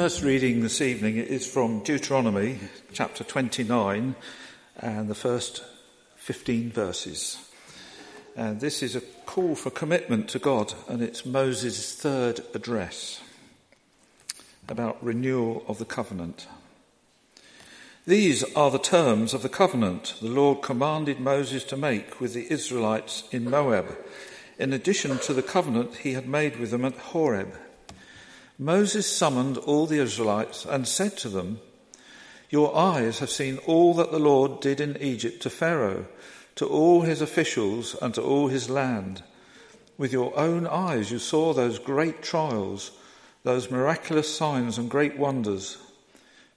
first reading this evening is from Deuteronomy chapter 29 and the first 15 verses. And this is a call for commitment to God, and it's Moses' third address about renewal of the covenant. These are the terms of the covenant the Lord commanded Moses to make with the Israelites in Moab, in addition to the covenant he had made with them at Horeb. Moses summoned all the Israelites and said to them, Your eyes have seen all that the Lord did in Egypt to Pharaoh, to all his officials, and to all his land. With your own eyes you saw those great trials, those miraculous signs and great wonders.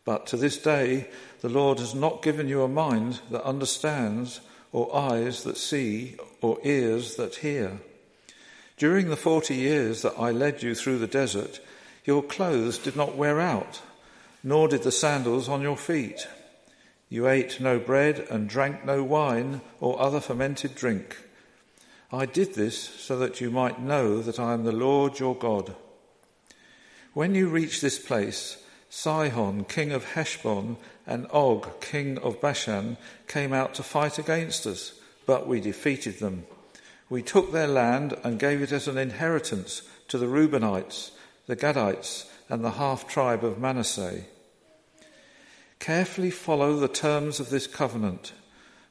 But to this day, the Lord has not given you a mind that understands, or eyes that see, or ears that hear. During the forty years that I led you through the desert, your clothes did not wear out, nor did the sandals on your feet. You ate no bread and drank no wine or other fermented drink. I did this so that you might know that I am the Lord your God. When you reach this place, Sihon, king of Heshbon, and Og, king of Bashan, came out to fight against us, but we defeated them. We took their land and gave it as an inheritance to the Reubenites the Gadites, and the half tribe of Manasseh. Carefully follow the terms of this covenant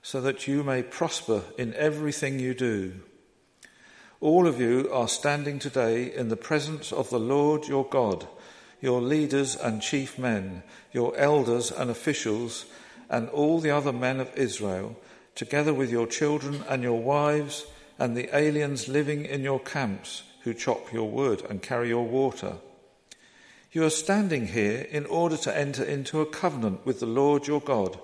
so that you may prosper in everything you do. All of you are standing today in the presence of the Lord your God, your leaders and chief men, your elders and officials, and all the other men of Israel, together with your children and your wives, and the aliens living in your camps who chop your wood and carry your water. You are standing here in order to enter into a covenant with the Lord your God,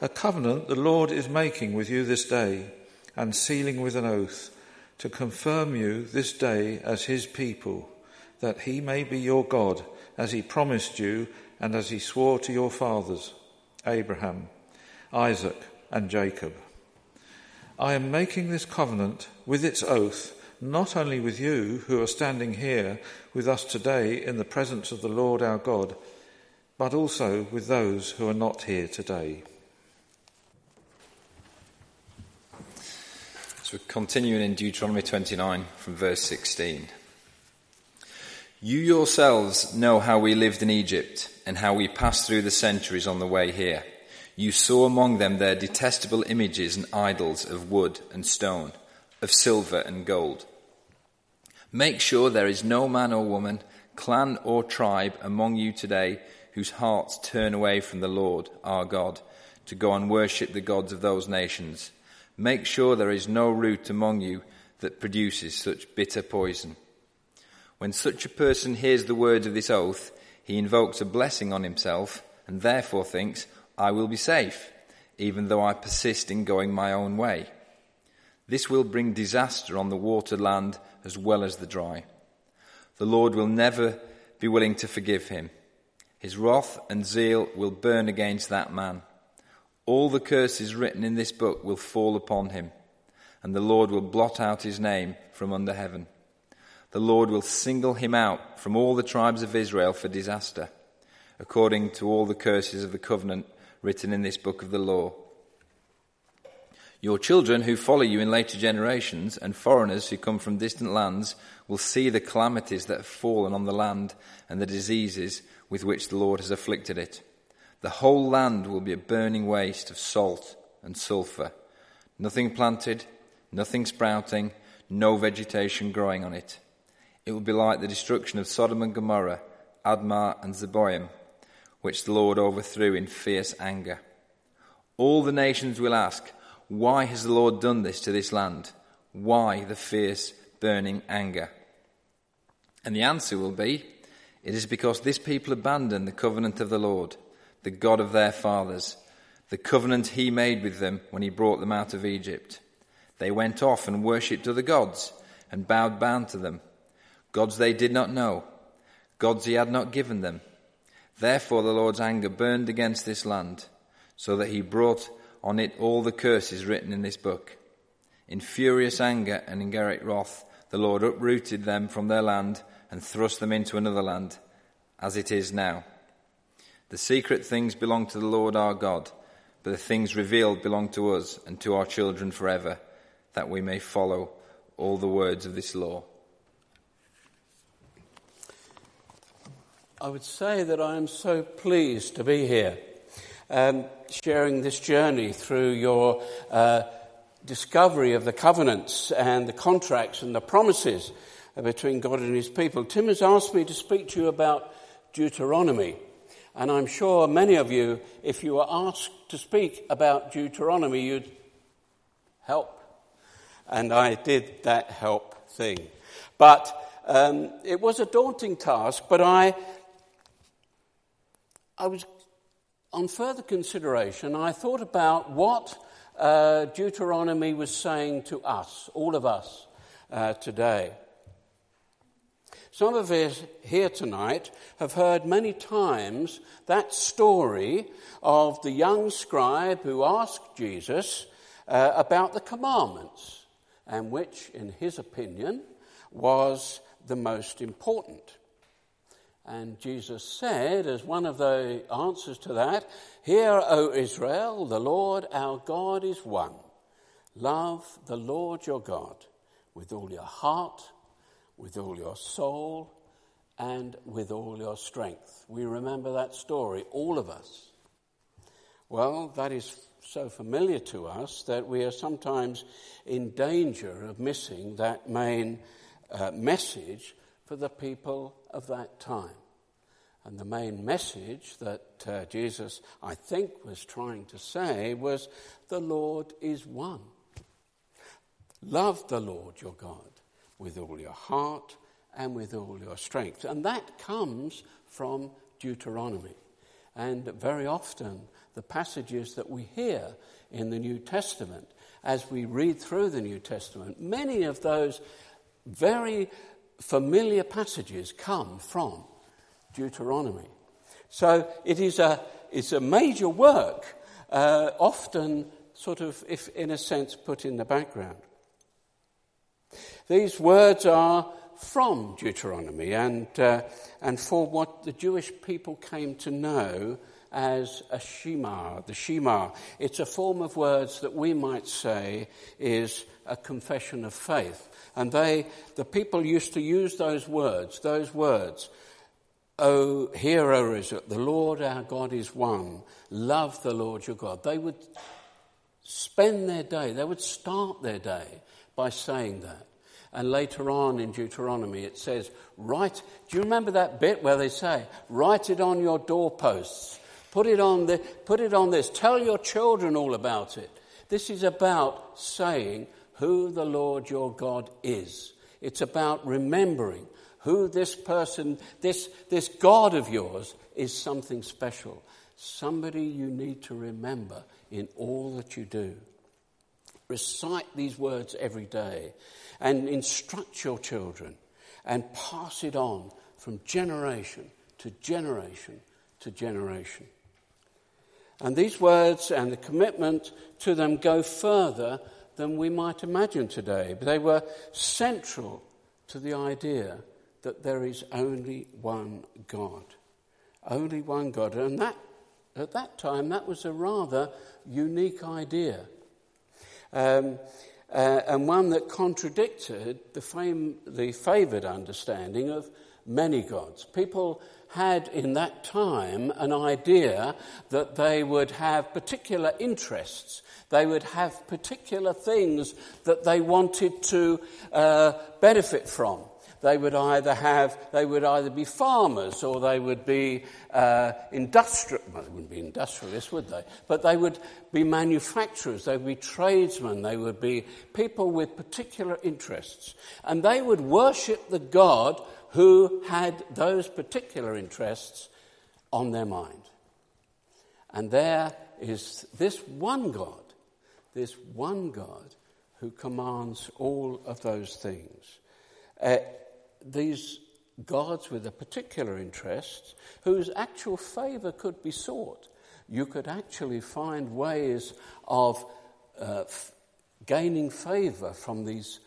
a covenant the Lord is making with you this day and sealing with an oath to confirm you this day as his people, that he may be your God as he promised you and as he swore to your fathers, Abraham, Isaac, and Jacob. I am making this covenant with its oath not only with you who are standing here with us today in the presence of the Lord our God, but also with those who are not here today. So we're continuing in Deuteronomy 29 from verse 16. You yourselves know how we lived in Egypt and how we passed through the centuries on the way here. You saw among them their detestable images and idols of wood and stone, of silver and gold. Make sure there is no man or woman, clan or tribe among you today whose hearts turn away from the Lord our God to go and worship the gods of those nations. Make sure there is no root among you that produces such bitter poison. When such a person hears the words of this oath, he invokes a blessing on himself and therefore thinks, I will be safe, even though I persist in going my own way. This will bring disaster on the water land as well as the dry. The Lord will never be willing to forgive him. His wrath and zeal will burn against that man. All the curses written in this book will fall upon him, and the Lord will blot out his name from under heaven. The Lord will single him out from all the tribes of Israel for disaster, according to all the curses of the covenant written in this book of the law. Your children who follow you in later generations and foreigners who come from distant lands will see the calamities that have fallen on the land and the diseases with which the Lord has afflicted it. The whole land will be a burning waste of salt and sulfur. Nothing planted, nothing sprouting, no vegetation growing on it. It will be like the destruction of Sodom and Gomorrah, Admah and Zeboim, which the Lord overthrew in fierce anger. All the nations will ask, why has the Lord done this to this land? Why the fierce, burning anger? And the answer will be it is because this people abandoned the covenant of the Lord, the God of their fathers, the covenant he made with them when he brought them out of Egypt. They went off and worshipped other gods and bowed down to them, gods they did not know, gods he had not given them. Therefore the Lord's anger burned against this land, so that he brought on it all the curses written in this book. In furious anger and in great wrath, the Lord uprooted them from their land and thrust them into another land, as it is now. The secret things belong to the Lord our God, but the things revealed belong to us and to our children forever, that we may follow all the words of this law. I would say that I am so pleased to be here, um, sharing this journey through your uh, discovery of the covenants and the contracts and the promises between God and his people. Tim has asked me to speak to you about Deuteronomy. And I'm sure many of you, if you were asked to speak about Deuteronomy, you'd help. And I did that help thing. But um, it was a daunting task, but I, I was, on further consideration, I thought about what uh, Deuteronomy was saying to us, all of us, uh, today. Some of us here tonight have heard many times that story of the young scribe who asked Jesus uh, about the commandments, and which, in his opinion, was the most important. And Jesus said, as one of the answers to that, Hear, O Israel, the Lord our God is one. Love the Lord your God with all your heart with all your soul and with all your strength. We remember that story, all of us. Well, that is so familiar to us that we are sometimes in danger of missing that main uh, message for the people of that time. And the main message that uh, Jesus, I think, was trying to say was the Lord is one. Love the Lord your God with all your heart and with all your strength. And that comes from Deuteronomy. And very often, the passages that we hear in the New Testament, as we read through the New Testament, many of those very familiar passages come from Deuteronomy. So it is a, it's a major work, uh, often sort of, if in a sense, put in the background. These words are from Deuteronomy and, uh, and for what the Jewish people came to know as a Shema, the Shema. It's a form of words that we might say is a confession of faith. And they, the people used to use those words, those words. Oh, hear, O Israel, the Lord our God is one. Love the Lord your God. They would spend their day, they would start their day by saying that. And later on in Deuteronomy, it says, write, do you remember that bit where they say, write it on your doorposts, put it on, the, put it on this, tell your children all about it. This is about saying who the Lord your God is. It's about remembering who this person, this, this God of yours, is something special. Somebody you need to remember in all that you do. Recite these words every day and instruct your children and pass it on from generation to generation to generation. And these words and the commitment to them go further than we might imagine today. They were central to the idea that there is only one God. Only one God. And that, at that time, that was a rather unique idea. Um, uh, and one that contradicted the, fame, the favoured understanding of many gods. People had in that time an idea that they would have particular interests, they would have particular things that they wanted to uh, benefit from they would either have, they would either be farmers or they would be uh, industrial, well, they wouldn't be industrialists, would they? But they would be manufacturers, they would be tradesmen, they would be people with particular interests. And they would worship the God who had those particular interests on their mind. And there is this one God, this one God who commands all of those things. Uh, these gods with a particular interest whose actual favour could be sought. You could actually find ways of uh, f- gaining favour from these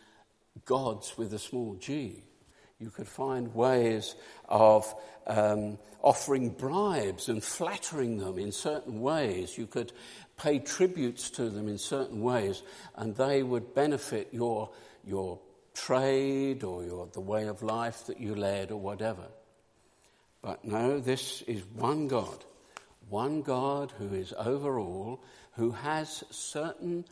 gods with a small g. You could find ways of um, offering bribes and flattering them in certain ways. You could pay tributes to them in certain ways, and they would benefit your, your trade or your, the way of life that you led or whatever. But no, this is one God, one God who is over all, who has certain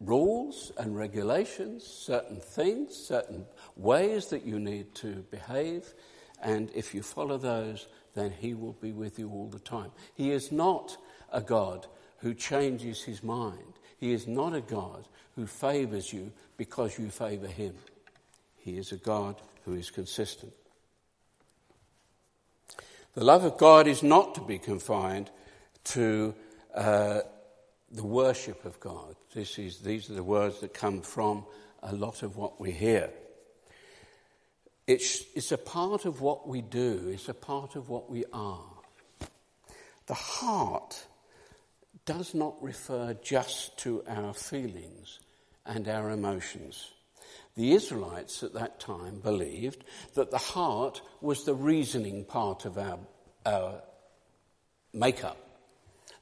rules and regulations, certain things, certain ways that you need to behave, and if you follow those, then He will be with you all the time. He is not a God who changes His mind. He is not a God who favors you because you favor Him. He is a God who is consistent. The love of God is not to be confined to uh, the worship of God. This is, these are the words that come from a lot of what we hear. It's, it's a part of what we do, it's a part of what we are. The heart does not refer just to our feelings and our emotions. The Israelites at that time believed that the heart was the reasoning part of our, our makeup.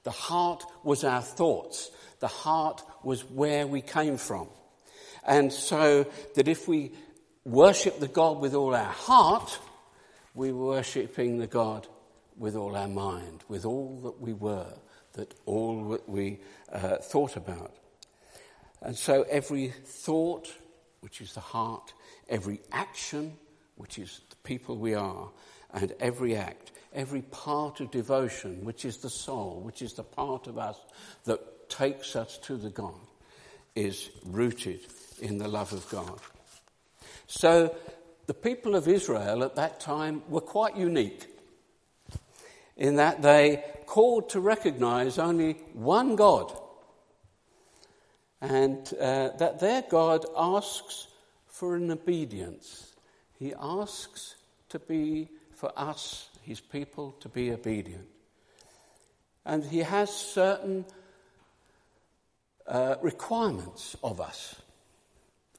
The heart was our thoughts. The heart was where we came from. And so that if we worship the God with all our heart, we were worshipping the God with all our mind, with all that we were, that all that we uh, thought about. And so every thought, which is the heart, every action, which is the people we are, and every act every part of devotion, which is the soul, which is the part of us that takes us to the God, is rooted in the love of God. So the people of Israel at that time were quite unique in that they called to recognize only one God and uh, that their God asks for an obedience. He asks to be for us his people to be obedient. And he has certain uh, requirements of us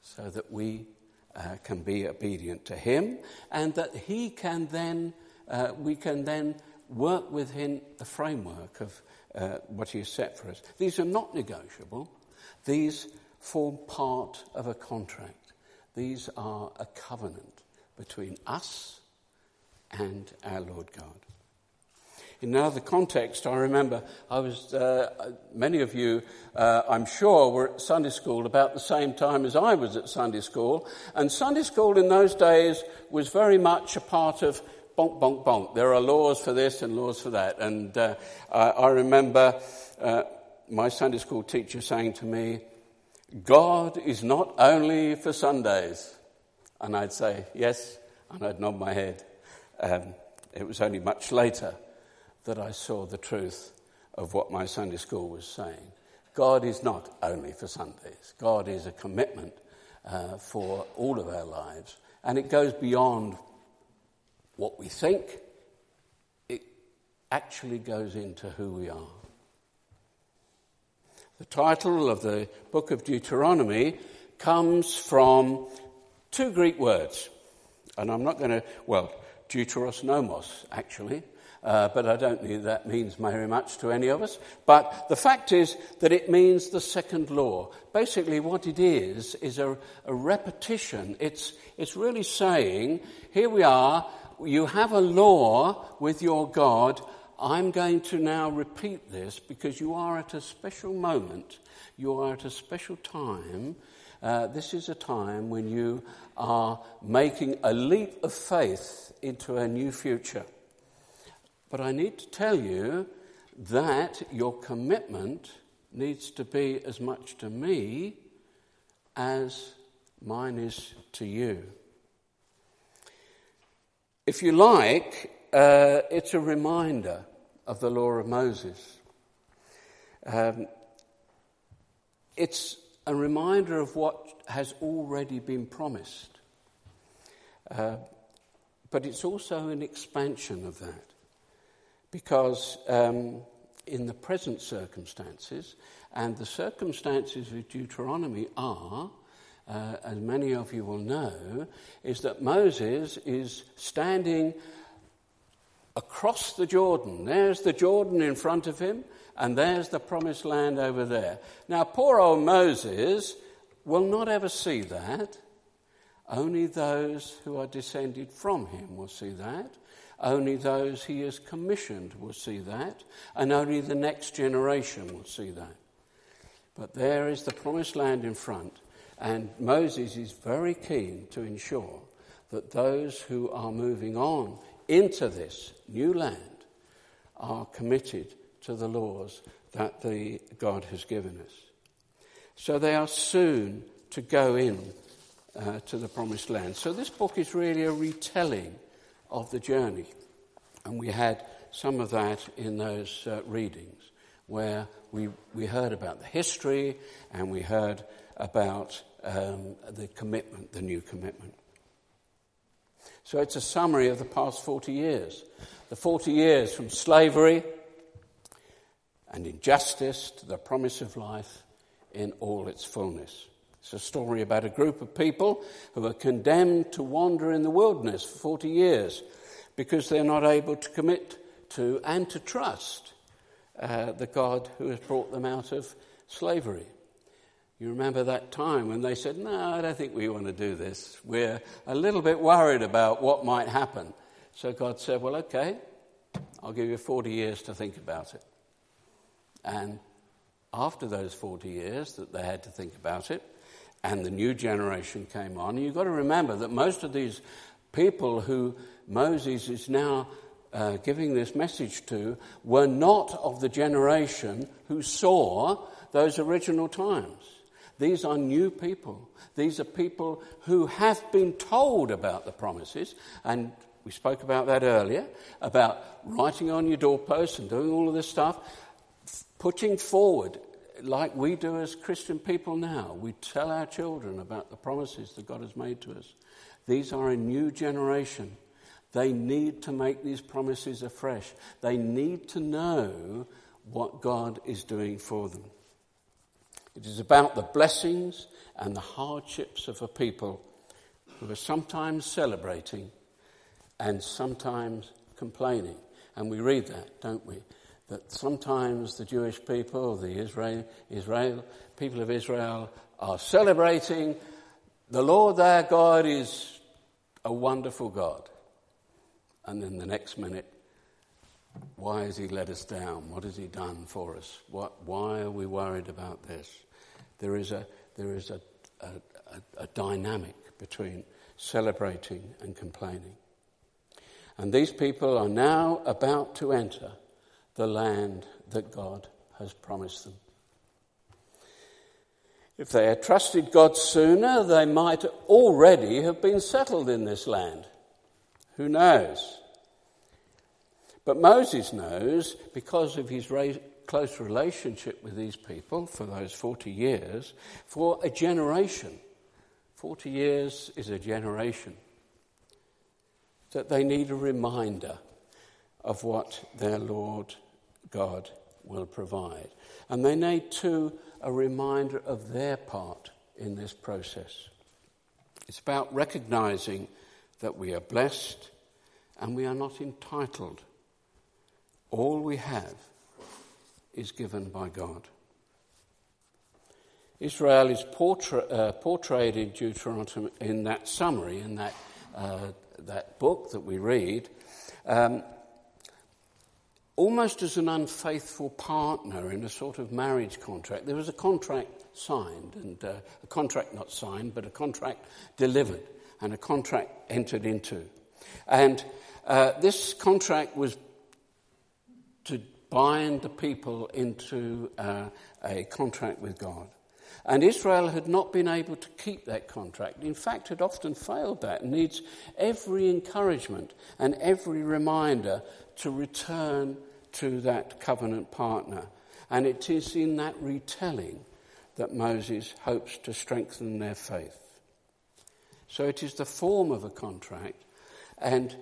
so that we uh, can be obedient to him and that he can then, uh, we can then work within the framework of uh, what he has set for us. These are not negotiable. These form part of a contract. These are a covenant between us and our Lord God. In another context, I remember I was, uh, many of you, uh, I'm sure, were at Sunday school about the same time as I was at Sunday school. And Sunday school in those days was very much a part of bonk, bonk, bonk. There are laws for this and laws for that. And uh, I, I, remember uh, my Sunday school teacher saying to me, God is not only for Sundays. And I'd say, yes, and I'd nod my head. Um, it was only much later that I saw the truth of what my Sunday school was saying. God is not only for Sundays, God is a commitment uh, for all of our lives. And it goes beyond what we think, it actually goes into who we are. The title of the book of Deuteronomy comes from two Greek words. And I'm not going to, well, deuteros nomos, actually. Uh, but I don't think that means very much to any of us. But the fact is that it means the second law. Basically, what it is, is a, a repetition. It's, it's really saying, here we are, you have a law with your God. I'm going to now repeat this because you are at a special moment, you are at a special time. Uh, this is a time when you are making a leap of faith into a new future. But I need to tell you that your commitment needs to be as much to me as mine is to you. If you like, uh, it's a reminder of the law of Moses. Um, it's a reminder of what has already been promised. Uh, but it's also an expansion of that. Because um, in the present circumstances, and the circumstances of Deuteronomy are uh, as many of you will know, is that Moses is standing across the Jordan. There's the Jordan in front of him, and there's the promised land over there. Now, poor old Moses will not ever see that. Only those who are descended from him will see that. Only those he has commissioned will see that. And only the next generation will see that. But there is the promised land in front. And Moses is very keen to ensure that those who are moving on into this new land are committed to the laws that the God has given us. So they are soon to go in uh, to the promised land. So this book is really a retelling of the journey. And we had some of that in those uh, readings where we, we heard about the history and we heard about um, the commitment, the new commitment. So it's a summary of the past 40 years. The 40 years from slavery and injustice to the promise of life in all its fullness. It's a story about a group of people who are condemned to wander in the wilderness for 40 years because they're not able to commit to and to trust uh, the God who has brought them out of slavery. You remember that time when they said, No, I don't think we want to do this. We're a little bit worried about what might happen. So God said, Well, okay, I'll give you 40 years to think about it. And after those 40 years that they had to think about it, and the new generation came on, you've got to remember that most of these people who Moses is now uh, giving this message to were not of the generation who saw those original times. These are new people. These are people who have been told about the promises, and we spoke about that earlier about writing on your doorposts and doing all of this stuff, putting forward, like we do as Christian people now. We tell our children about the promises that God has made to us. These are a new generation. They need to make these promises afresh. They need to know what God is doing for them. It is about the blessings and the hardships of a people who are sometimes celebrating and sometimes complaining. And we read that, don't we? That sometimes the Jewish people, the Israel, Israel, people of Israel, are celebrating the Lord their God is a wonderful God. And then the next minute, why has he let us down? What has he done for us? What, why are we worried about this? There is a, there is a, a, a, a dynamic between celebrating and complaining. And these people are now about to enter the land that God has promised them. If they had trusted God sooner, they might already have been settled in this land. Who knows? But Moses knows because of his close relationship with these people for those 40 years, for a generation. 40 years is a generation. That they need a reminder of what their Lord God will provide. And they need, too, a reminder of their part in this process. It's about recognizing that we are blessed and we are not entitled. All we have is given by God. Israel is uh, portrayed in Deuteronomy in that summary, in that, uh, that book that we read, um, almost as an unfaithful partner in a sort of marriage contract. There was a contract signed, and uh, a contract not signed, but a contract delivered, and a contract entered into. And uh, this contract was to bind the people into uh, a contract with God. And Israel had not been able to keep that contract. In fact, had often failed that and needs every encouragement and every reminder to return to that covenant partner. And it is in that retelling that Moses hopes to strengthen their faith. So it is the form of a contract, and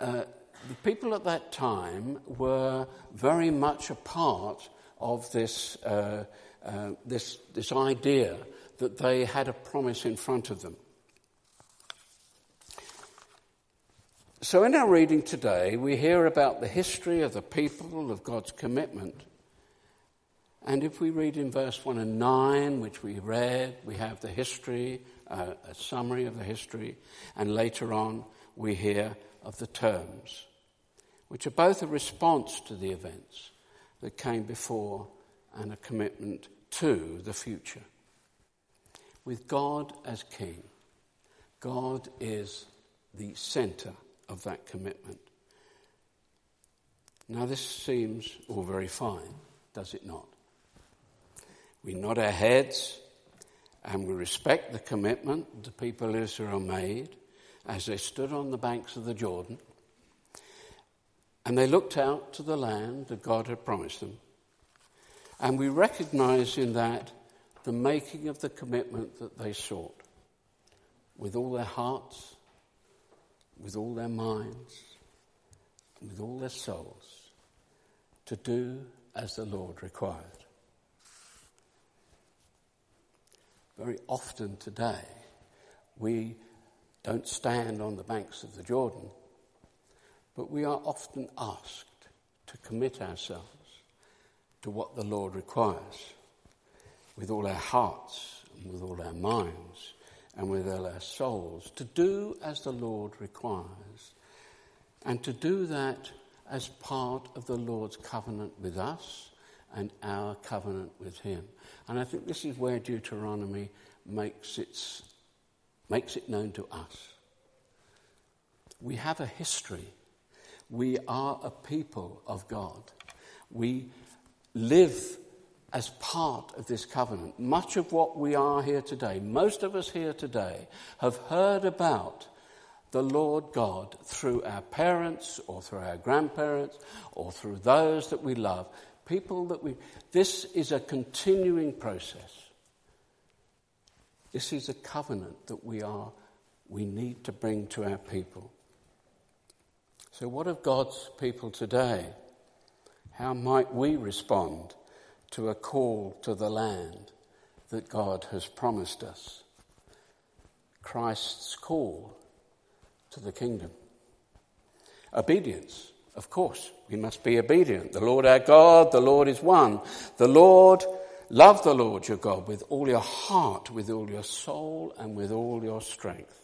uh, the people at that time were very much a part of this, uh, uh, this, this idea that they had a promise in front of them. So, in our reading today, we hear about the history of the people, of God's commitment. And if we read in verse 1 and 9, which we read, we have the history, uh, a summary of the history, and later on we hear of the terms, which are both a response to the events that came before and a commitment to the future. With God as King, God is the centre of that commitment. Now, this seems all very fine, does it not? We nod our heads and we respect the commitment the people of Israel made as they stood on the banks of the Jordan and they looked out to the land that God had promised them. And we recognize in that the making of the commitment that they sought with all their hearts, with all their minds, with all their souls, to do as the Lord required. Very often today, we don't stand on the banks of the Jordan, but we are often asked to commit ourselves to what the Lord requires with all our hearts and with all our minds and with all our souls, to do as the Lord requires, and to do that as part of the Lord's covenant with us and our covenant with Him. And I think this is where Deuteronomy makes, its, makes it known to us. We have a history. We are a people of God. We live as part of this covenant. Much of what we are here today, most of us here today, have heard about the Lord God through our parents or through our grandparents or through those that we love. People that we. This is a continuing process. This is a covenant that we are, we need to bring to our people. So, what of God's people today? How might we respond to a call to the land that God has promised us? Christ's call to the kingdom. Obedience, of course, we must be obedient. The Lord our God, the Lord is one. The Lord, love the Lord your God with all your heart, with all your soul, and with all your strength.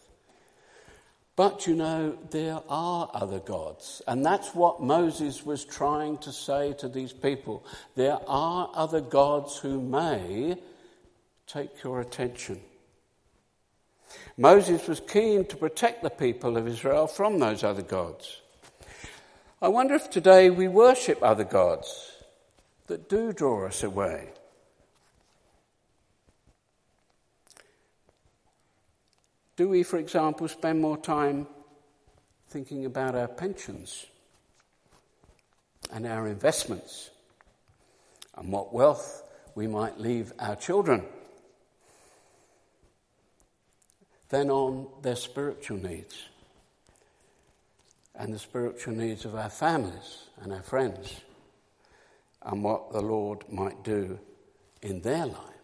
But you know, there are other gods. And that's what Moses was trying to say to these people. There are other gods who may take your attention. Moses was keen to protect the people of Israel from those other gods. I wonder if today we worship other gods that do draw us away. Do we, for example, spend more time thinking about our pensions and our investments and what wealth we might leave our children than on their spiritual needs and the spiritual needs of our families and our friends and what the Lord might do in their lives?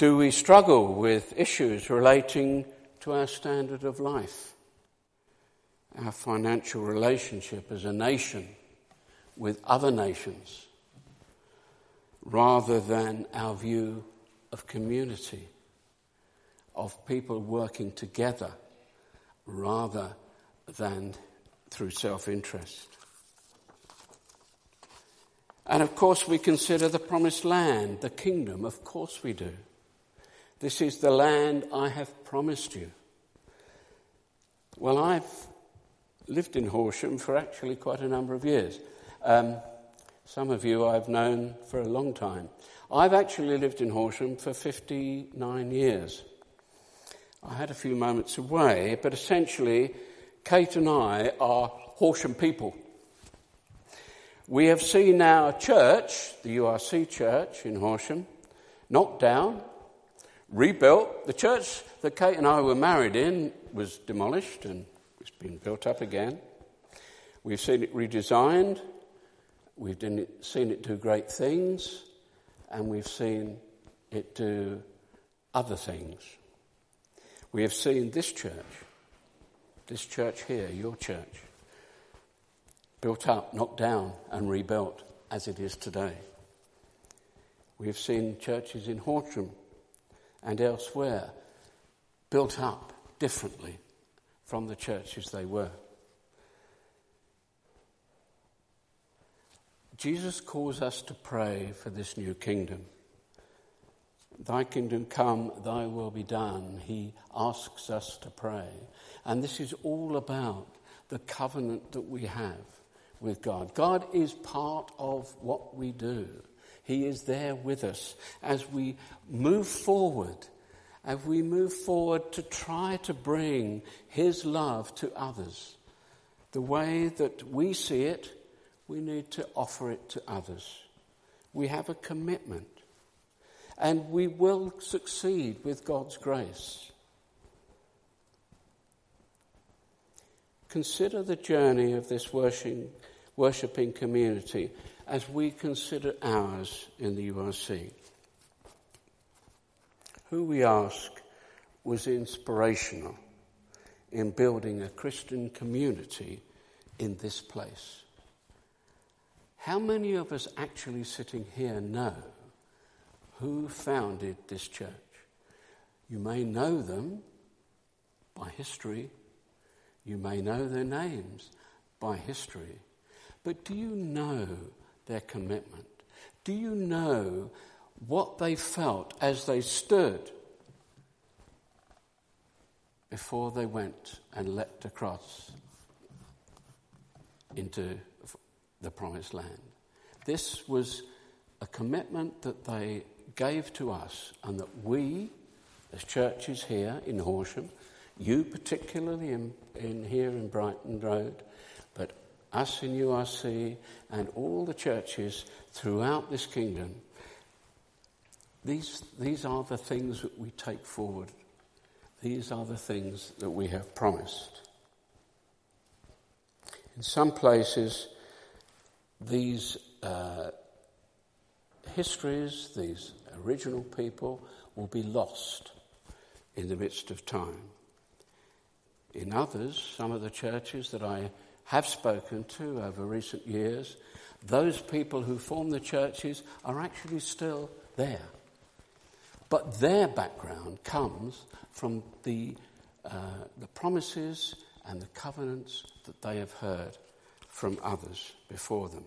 Do we struggle with issues relating to our standard of life, our financial relationship as a nation with other nations, rather than our view of community, of people working together, rather than through self interest? And of course, we consider the promised land, the kingdom, of course we do. This is the land I have promised you. Well, I've lived in Horsham for actually quite a number of years. Um, some of you I've known for a long time. I've actually lived in Horsham for 59 years. I had a few moments away, but essentially, Kate and I are Horsham people. We have seen our church, the URC church in Horsham, knocked down rebuilt. The church that Kate and I were married in was demolished and it's been built up again. We've seen it redesigned. We've seen it do great things. and we've seen it do other things. We have seen this church, this church here, your church, built up, knocked down, and rebuilt as it is today. We have seen churches in Horsham and elsewhere built up differently from the churches they were. Jesus calls us to pray for this new kingdom. Thy kingdom come, thy will be done. He asks us to pray. And this is all about the covenant that we have with God. God is part of what we do. He is there with us as we move forward, as we move forward to try to bring His love to others. The way that we see it, we need to offer it to others. We have a commitment, and we will succeed with God's grace. Consider the journey of this worshiping, community as we consider ours in the URC. Who we ask was inspirational in building a Christian community in this place. How many of us actually sitting here know who founded this church? You may know them by history, you may know their names by history, but do you know their commitment? Do you know what they felt as they stood before they went and leapt across into the promised land? This was a commitment that they gave to us, and that we, as churches here in Horsham, you particularly in, in here in Brighton Road, us in URC, and all the churches throughout this kingdom, these, these are the things that we take forward. These are the things that we have promised. In some places, these uh, histories, these original people, will be lost in the midst of time. In others, some of the churches that I have spoken to over recent years, those people who form the churches are actually still there. But their background comes from the, uh, the promises and the covenants that they have heard from others before them.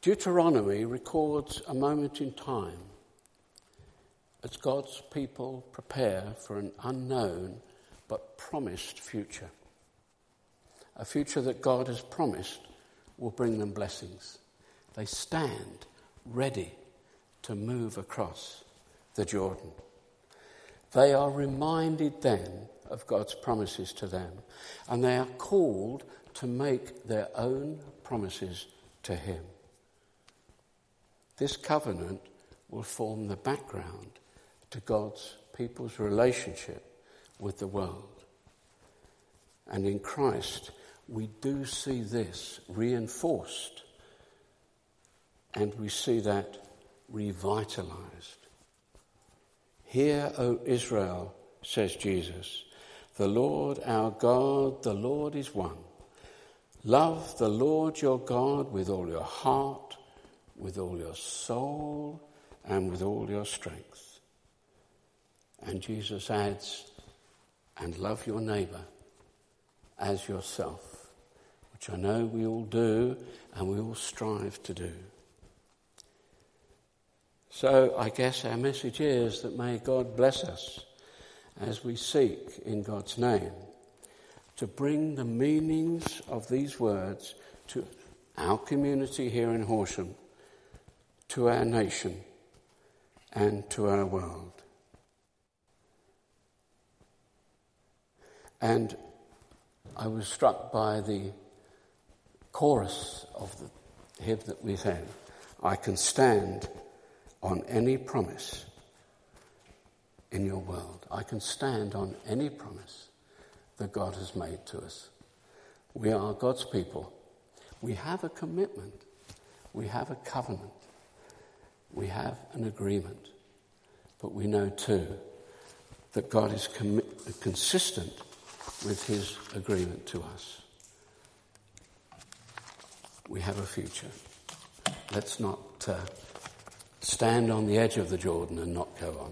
Deuteronomy records a moment in time as God's people prepare for an unknown but promised future. A future that God has promised will bring them blessings. They stand ready to move across the Jordan. They are reminded then of God's promises to them, and they are called to make their own promises to Him. This covenant will form the background to God's people's relationship with the world. And in Christ, we do see this reinforced and we see that revitalized. Hear, O Israel, says Jesus, the Lord our God, the Lord is one. Love the Lord your God with all your heart, with all your soul, and with all your strength. And Jesus adds, and love your neighbour as yourself, which I know we all do and we all strive to do. So I guess our message is that may God bless us as we seek in God's name to bring the meanings of these words to our community here in Horsham, to our nation, and to our world. And I was struck by the chorus of the hymn that we sang. I can stand on any promise in your world. I can stand on any promise that God has made to us. We are God's people We have a commitment. We have a covenant. We have an agreement. But we know too that God is consistent with his agreement to us. We have a future. Let's not uh, stand on the edge of the Jordan and not go on.